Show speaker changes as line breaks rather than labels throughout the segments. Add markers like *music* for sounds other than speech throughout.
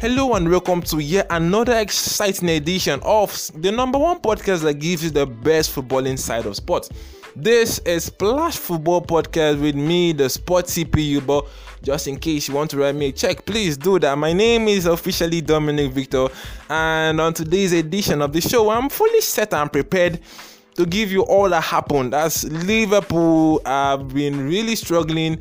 Hello and welcome to yet another exciting edition of the number one podcast that gives you the best football inside of sports. This is Splash Football Podcast with me, the Sports CPU. But just in case you want to write me a check, please do that. My name is officially Dominic Victor, and on today's edition of the show, I'm fully set and prepared to give you all that happened as Liverpool have been really struggling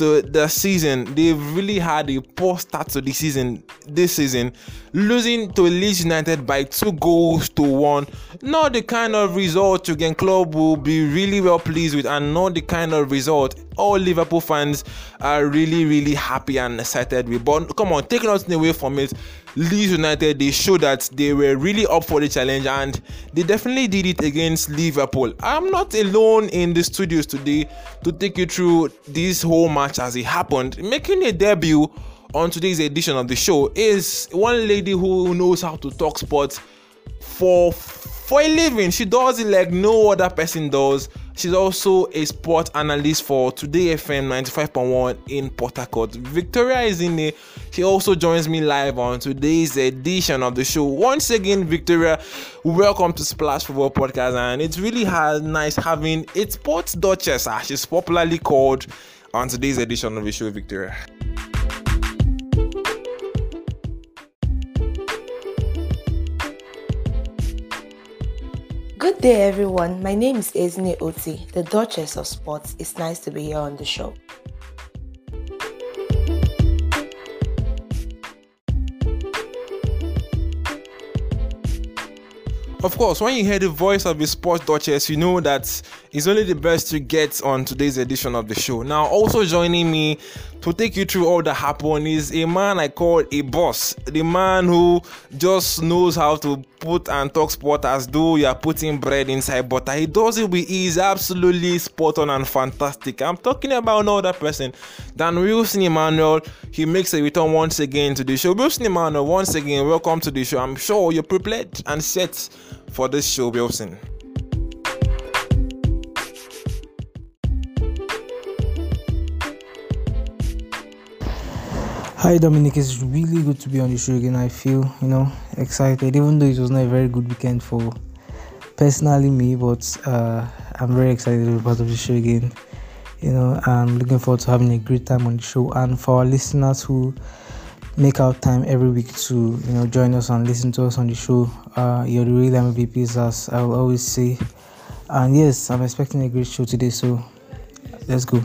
to the season, they've really had a poor start to the season this season, losing to Leeds United by two goals to one. Not the kind of result Jurgen Klopp will be really well pleased with, and not the kind of result all Liverpool fans are really, really happy and excited with. But come on, taking nothing away from it, Leeds United they showed that they were really up for the challenge and they definitely did it against Liverpool. I'm not alone in the studios today to take you through this whole match as it happened. Making a debut on today's edition of the show is one lady who knows how to talk sports for for a living. She does it like no other person does. She's also a sport analyst for Today FM 95.1 in Port Harcourt. Victoria is in there. She also joins me live on today's edition of the show. Once again, Victoria, welcome to Splash Football Podcast. And it's really nice having a sports duchess, as she's popularly called, on today's edition of the show, Victoria.
Good day, everyone. My name is Ezine Oti, the Duchess of Sports. It's nice to be here on the show.
Of course, when you hear the voice of the sports duchess, you know that it's only the best to get on today's edition of the show. Now, also joining me to take you through all that happened is a man I call a boss. The man who just knows how to put and talk sport as though you are putting bread inside butter. He does it with ease, absolutely spot on and fantastic. I'm talking about no other person than Wilson Emmanuel. He makes a return once again to the show. Wilson Emmanuel, once again, welcome to the show. I'm sure you're prepared and set for this show, Wilson.
Hi Dominic, it's really good to be on the show again. I feel, you know, excited, even though it was not a very good weekend for personally me, but uh, I'm very excited to be part of the show again. You know, I'm looking forward to having a great time on the show, and for our listeners who make out time every week to you know join us and listen to us on the show. Uh, you're the real MVPs, as I will always say. And yes, I'm expecting a great show today, so let's go.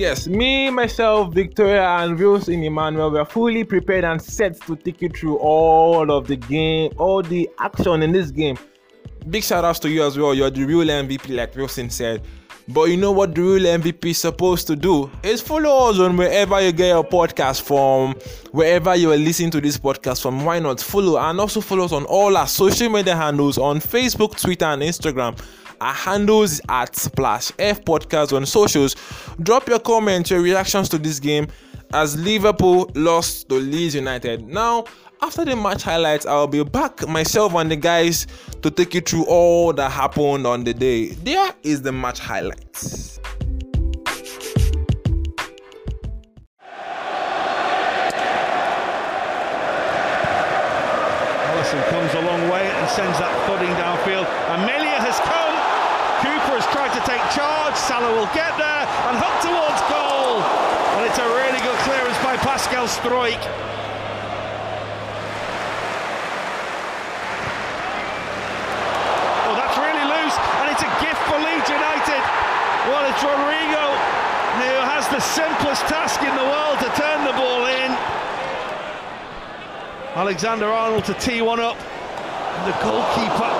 Yes, me, myself, Victoria, and Wilson Emmanuel were fully prepared and set to take you through all of the game, all the action in this game. Big shout outs to you as well. You're the real MVP, like Wilson said. But you know what the real MVP is supposed to do? Is follow us on wherever you get your podcast from, wherever you are listening to this podcast from. Why not follow and also follow us on all our social media handles on Facebook, Twitter, and Instagram. Our handles at Splash F Podcast on socials. Drop your comments, your reactions to this game as Liverpool lost to Leeds United. Now, after the match highlights, I'll be back myself and the guys to take you through all that happened on the day. There is the match highlights.
Alisson comes a long way and sends that thudding downfield. Amelia has come. Tried to take charge. Salah will get there and hook towards goal. And it's a really good clearance by Pascal Struijk. Oh, that's really loose, and it's a gift for Leeds United. Well, it's Rodrigo who has the simplest task in the world to turn the ball in. Alexander Arnold to tee one up. And the goalkeeper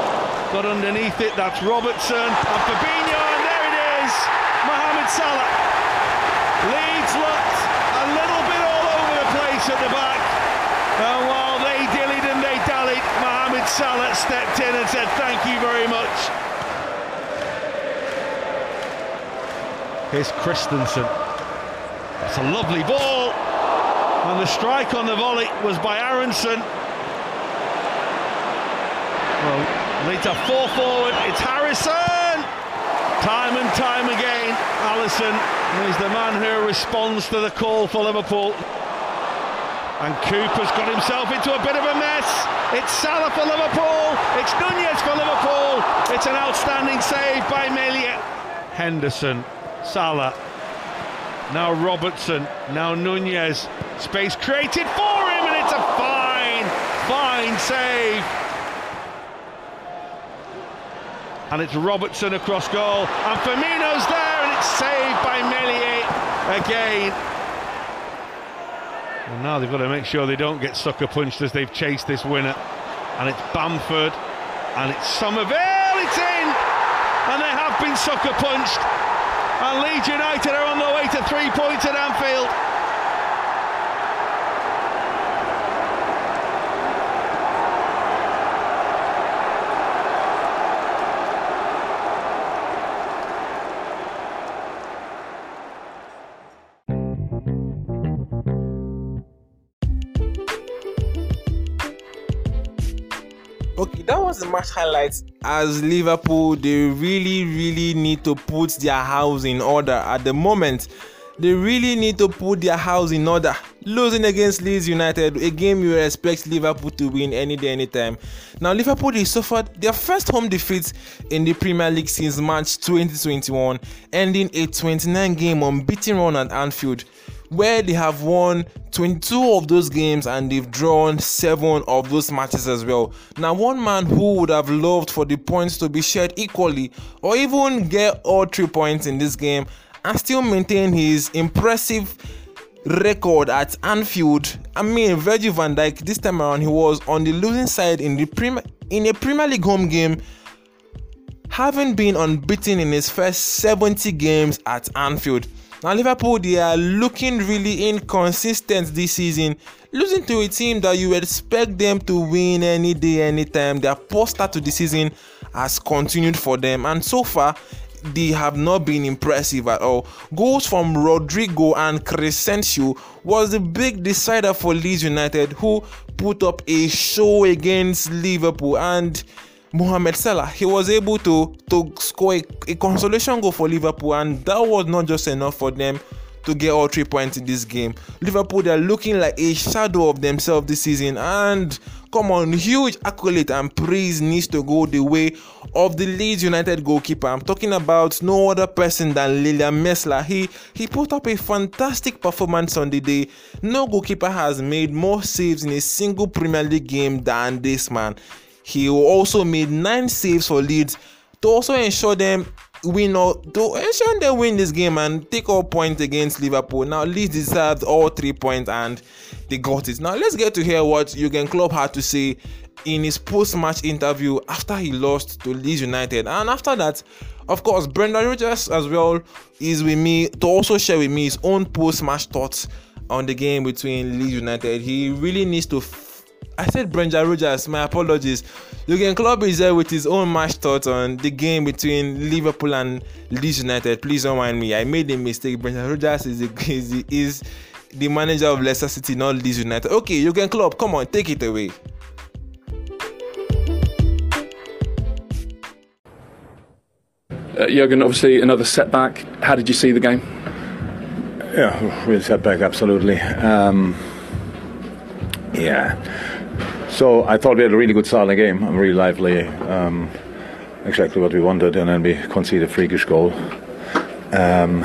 got underneath it. That's Robertson and Fabinho, and there it is, Mohamed Salah. Leeds looked a little bit all over the place at the back, and while they dillied and they dallied, Mohamed Salah stepped in and said, "Thank you very much." Here's Kristensen. That's a lovely ball, and the strike on the volley was by Aronson. Well, Leeds are four forward. It's Harrison. Time and time again, Alisson is the man who responds to the call for Liverpool. And Cooper's got himself into a bit of a mess. It's Salah for Liverpool. It's Nunez for Liverpool. It's an outstanding save by Meslier. Henderson, Salah. Now Robertson. Now Nunez. Space created for him, and it's a fine, fine save. And it's Robertson across goal. And Firmino's there, and it's saved by Meslier again. And now they've got to make sure they don't get sucker punched as they've chased this winner. And it's Bamford and it's Summerville, it's in! And they have been sucker punched. And Leeds United are on their way to three points at Anfield.
The match highlights. As Liverpool, they really, really need to put their house in order at the moment. They really need to put their house in order. Losing against Leeds United, a game you expect Liverpool to win any day, anytime. Now, Liverpool they suffered their first home defeat in the Premier League since March 2021, ending a 29 game unbeaten run at Anfield where they have won 22 of those games and they've drawn 7 of those matches as well. Now, one man who would have loved for the points to be shared equally or even get all 3 points in this game and still maintain his impressive record at Anfield. I mean, Virgil van Dijk this time around he was on the losing side in the Premier in a Premier League home game having been unbeaten in his first 70 games at Anfield. Now, Liverpool, they are looking really inconsistent this season, losing to a team that you expect them to win any day, anytime. Their poor start to the season has continued for them, and so far, they have not been impressive at all. Goals from Rodrigo and Crysencio was the big decider for Leeds United, who put up a show against Liverpool and Mohamed Salah, he was able to to score a, a, consolation goal for Liverpool, and that was not just enough for them to get all three points in this game. Liverpool they're looking like a shadow of themselves this season, and come on, huge accolade and praise needs to go the way of the Leeds United goalkeeper. I'm talking about no other person than Illan Meslier. He he put up a fantastic performance on the day. No goalkeeper has made more saves in a single Premier League game than this man. He also made nine saves for Leeds to also ensure them win or to ensure they win this game and take all points against Liverpool. Now Leeds deserved all three points and they got it. Now let's get to hear what Jurgen Klopp had to say in his post-match interview after he lost to Leeds United. And after that, of course, Brendan Rodgers as well is with me to also share with me his own post-match thoughts on the game between Leeds United. He really needs to I said Brendan Rodgers, my apologies. Jurgen Klopp is there with his own match thoughts on the game between Liverpool and Leeds United. Please don't mind me. I made a mistake. Brendan Rodgers is, a, is, is the manager of Leicester City, not Leeds United. Okay, Jurgen Klopp, come on, take it away.
Uh, Jurgen, obviously another setback. How did you see the game?
Yeah, real setback, absolutely. Um, yeah. So I thought we had a really good start in the game. I'm really lively. Um, exactly what we wanted, and then we conceded a freakish goal. Um,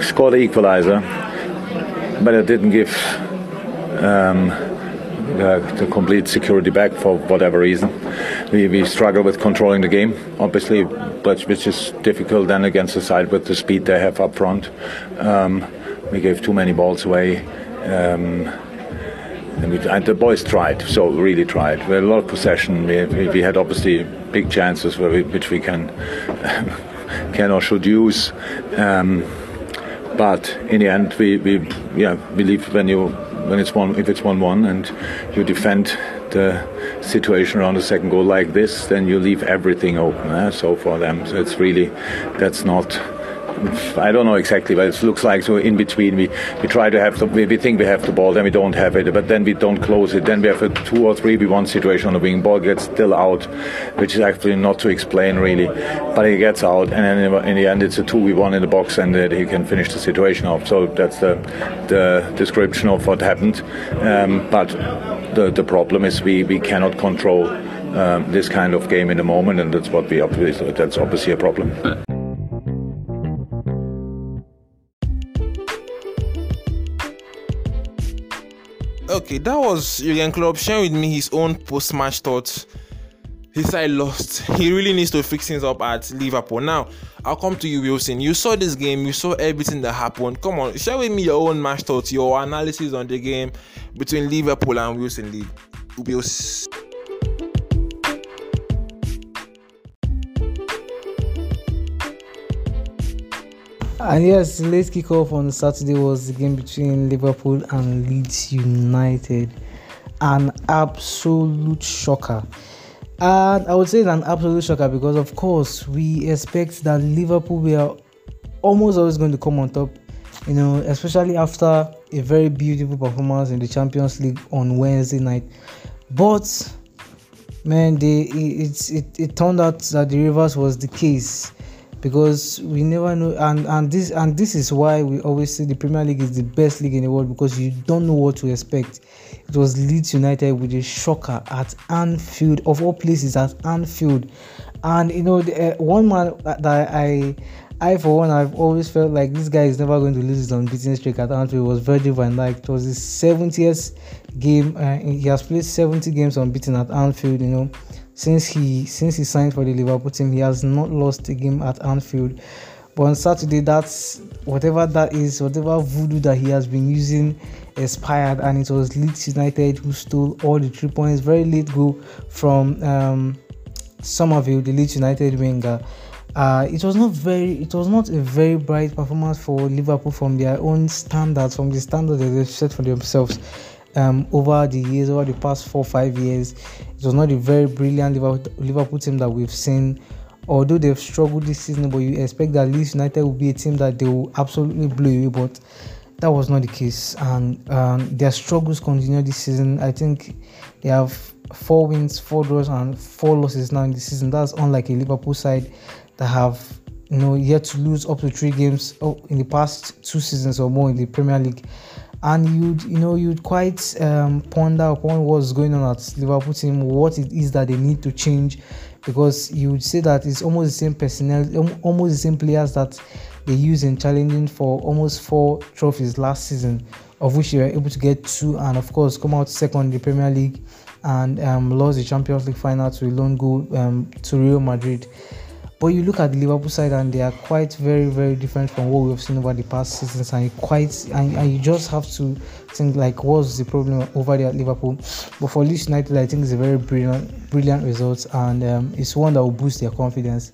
scored the equalizer, but it didn't give um, the, the, complete security back for whatever reason. We, we with controlling the game, obviously, but which is difficult then against the side with the speed they have up front. Um, we gave too many balls away. Um, and, we, and, the boys tried, so really tried. We had a lot of possession. We, we, we had obviously big chances which we can *laughs* can or should use. Um, but in the end, we, we yeah believe when you when it's one if it's one one and you defend the situation around the second goal like this, then you leave everything open. Eh? So for them, so it's really that's not I don't know exactly, but it looks like so in between. We, we try to have the, we, we think we have the ball, then we don't have it, but then we don't close it. Then we have a two or three v one situation on the wing. Ball gets still out, which is actually not to explain really, but it gets out, and then in the end it's a two v one in the box, and he can finish the situation off. So that's the the description of what happened. Um, but the the problem is we we cannot control. Um, this kind of game in the moment, and that's what we obviously that's obviously a problem.
Okay, that was Jurgen Klopp sharing with me his own post-match thoughts. His side lost. He really needs to fix things up at Liverpool. Now, I'll come to you, Wilson. You saw this game. You saw everything that happened. Come on, share with me your own match thoughts, your analysis on the game between Liverpool and Wilson Lee. Wilson.
And yes, the late kickoff on Saturday was the game between Liverpool and Leeds United. An absolute shocker. And I would say it's an absolute shocker because, of course, we expect that Liverpool were almost always going to come on top, you know, especially after a very beautiful performance in the Champions League on Wednesday night. But, man, they, it, it, it turned out that the reverse was the case because we never know and and this and this is why we always say the premier league is the best league in the world because you don't know what to expect. It was leeds united with a shocker at anfield of all places at anfield. And you know the, uh, one man that i I, for one, I've always felt like this guy is never going to lose his unbeaten streak at Anfield. It was Virgil van Dijk. It was his 70th game. Uh, he has played 70 games unbeaten at Anfield. You know, since he since he signed for the Liverpool team, he has not lost a game at Anfield. But on Saturday, that's whatever that is, whatever voodoo that he has been using expired, and it was Leeds United who stole all the three points. Very late goal from um, Summerville, the Leeds United winger. Uh, it was not very it was not a very bright performance for Liverpool from their own standards, from the standards that they've set for themselves um, over the years, over the past four five years. It was not a very brilliant Liverpool, team that we've seen. Although they've struggled this season, but you expect that Leeds United will be a team that they will absolutely blow away. But that was not the case, and um, their struggles continue this season. I think they have four wins, four draws, and four losses now in the season. That's unlike a Liverpool side that have you know yet to lose up to three games oh, in the past two seasons or more in the Premier League and you'd you know you'd quite um, ponder upon what's going on at Liverpool team, what it is that they need to change, because you would say that it's almost the same personnel, almost the same players that they use in challenging for almost four trophies last season, of which they were able to get two, and of course come out second in the Premier League, and um, lost the Champions League final to a lone goal um, to Real Madrid. But you look at the Liverpool side and they are quite very, very different from what we've seen over the past seasons, and quite and, and you just have to think like what's the problem over there at Liverpool. But for Leeds United, I think it's a very brilliant, brilliant result, and um, it's one that will boost their confidence.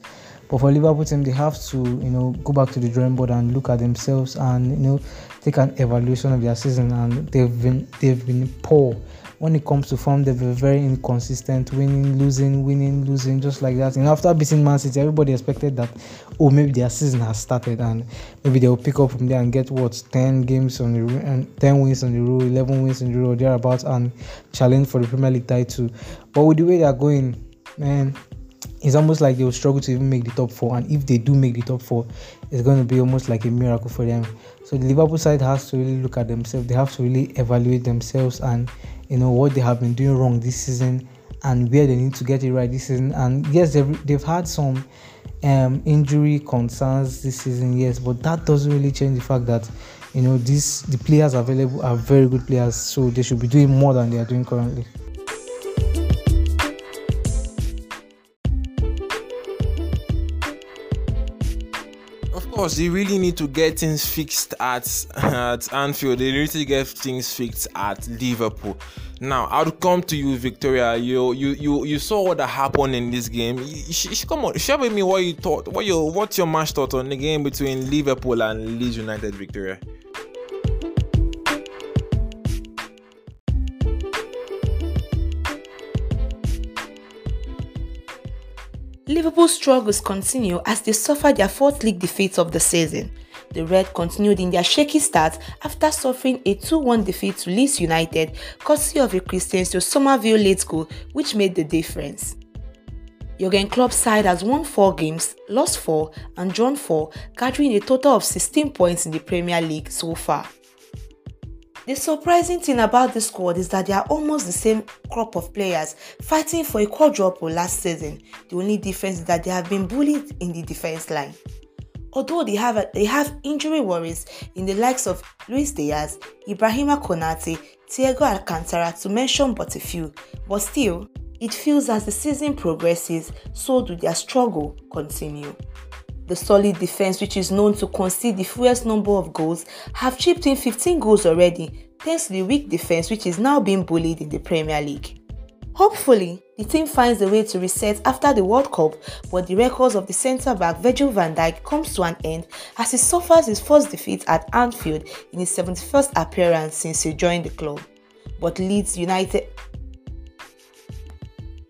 But for Liverpool team, they have to you know go back to the drawing board and look at themselves and you know take an evaluation of their season, and they've been they've been poor when it comes to form, they were very inconsistent, winning, losing, winning, losing, just like that. And after beating Man City, everybody expected that, oh, maybe their season has started and maybe they'll pick up from there and get what 10 games on the and 10 wins on the row, 11 wins on the row, thereabouts, and challenge for the Premier League title. But with the way they're going, man, it's almost like they'll struggle to even make the top four. And if they do make the top four, it's going to be almost like a miracle for them. So the Liverpool side has to really look at themselves. They have to really evaluate themselves and you know what they have been doing wrong this season and where they need to get it right this season. And yes, they've, they've had some um, injury concerns this season, yes, but that doesn't really change the fact that you know these the players available are very good players, so they should be doing more than they are doing currently.
Course, they really need to get things fixed at at Anfield. They need to get things fixed at Liverpool. Now, I'll come to you, Victoria. You you you you saw what happened in this game. Come on, share with me what you thought. What your what's your match thought on the game between Liverpool and Leeds United, Victoria?
Liverpool's struggles continue as they suffer their fourth league defeat of the season. The Red continued in their shaky start after suffering a 2-1 defeat to Leeds United, courtesy of a Crysencio Summerville late goal, which made the difference. Jurgen Klopp's side has won 4 games, lost 4 and drawn 4, gathering a total of 16 points in the Premier League so far. The surprising thing about this squad is that they are almost the same crop of players fighting for a quadruple last season. The only difference is that they have been bullied in the defense line. Although they have, a, they have injury worries in the likes of Luis Diaz, Ibrahima Konate, Thiago Alcantara to mention but a few, but still, it feels as the season progresses, so do their struggle continue. The solid defense, which is known to concede the fewest number of goals, have chipped in 15 goals already, thanks to the weak defense, which is now being bullied in the Premier League. Hopefully, the team finds a way to reset after the World Cup, but the records of the centre back Virgil van Dijk comes to an end as he suffers his first defeat at Anfield in his 71st appearance since he joined the club. But Leeds United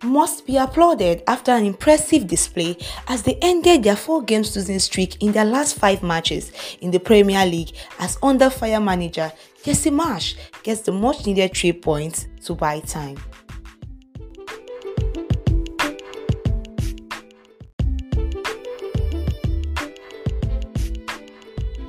must be applauded after an impressive display as they ended their four game losing streak in their last five matches in the Premier League as under fire manager Jesse Marsch gets the much needed three points to buy time.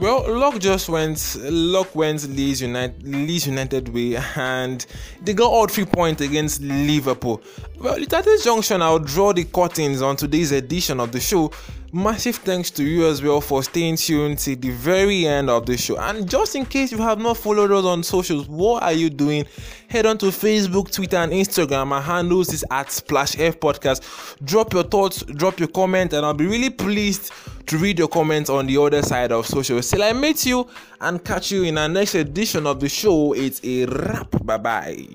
Well, luck just went luck went Leeds United Leeds United way and they got all three points against Liverpool. Well, at this junction, I'll draw the curtains on today's edition of the show Massive thanks to you as well for staying tuned to the very end of the show. And just in case you have not followed us on socials, what are you doing? Head on to Facebook, Twitter, and Instagram. My handles is at Splash F Podcast. Drop your thoughts, drop your comment, and I'll be really pleased to read your comments on the other side of socials. Till I meet you and catch you in our next edition of the show. It's a wrap. Bye bye.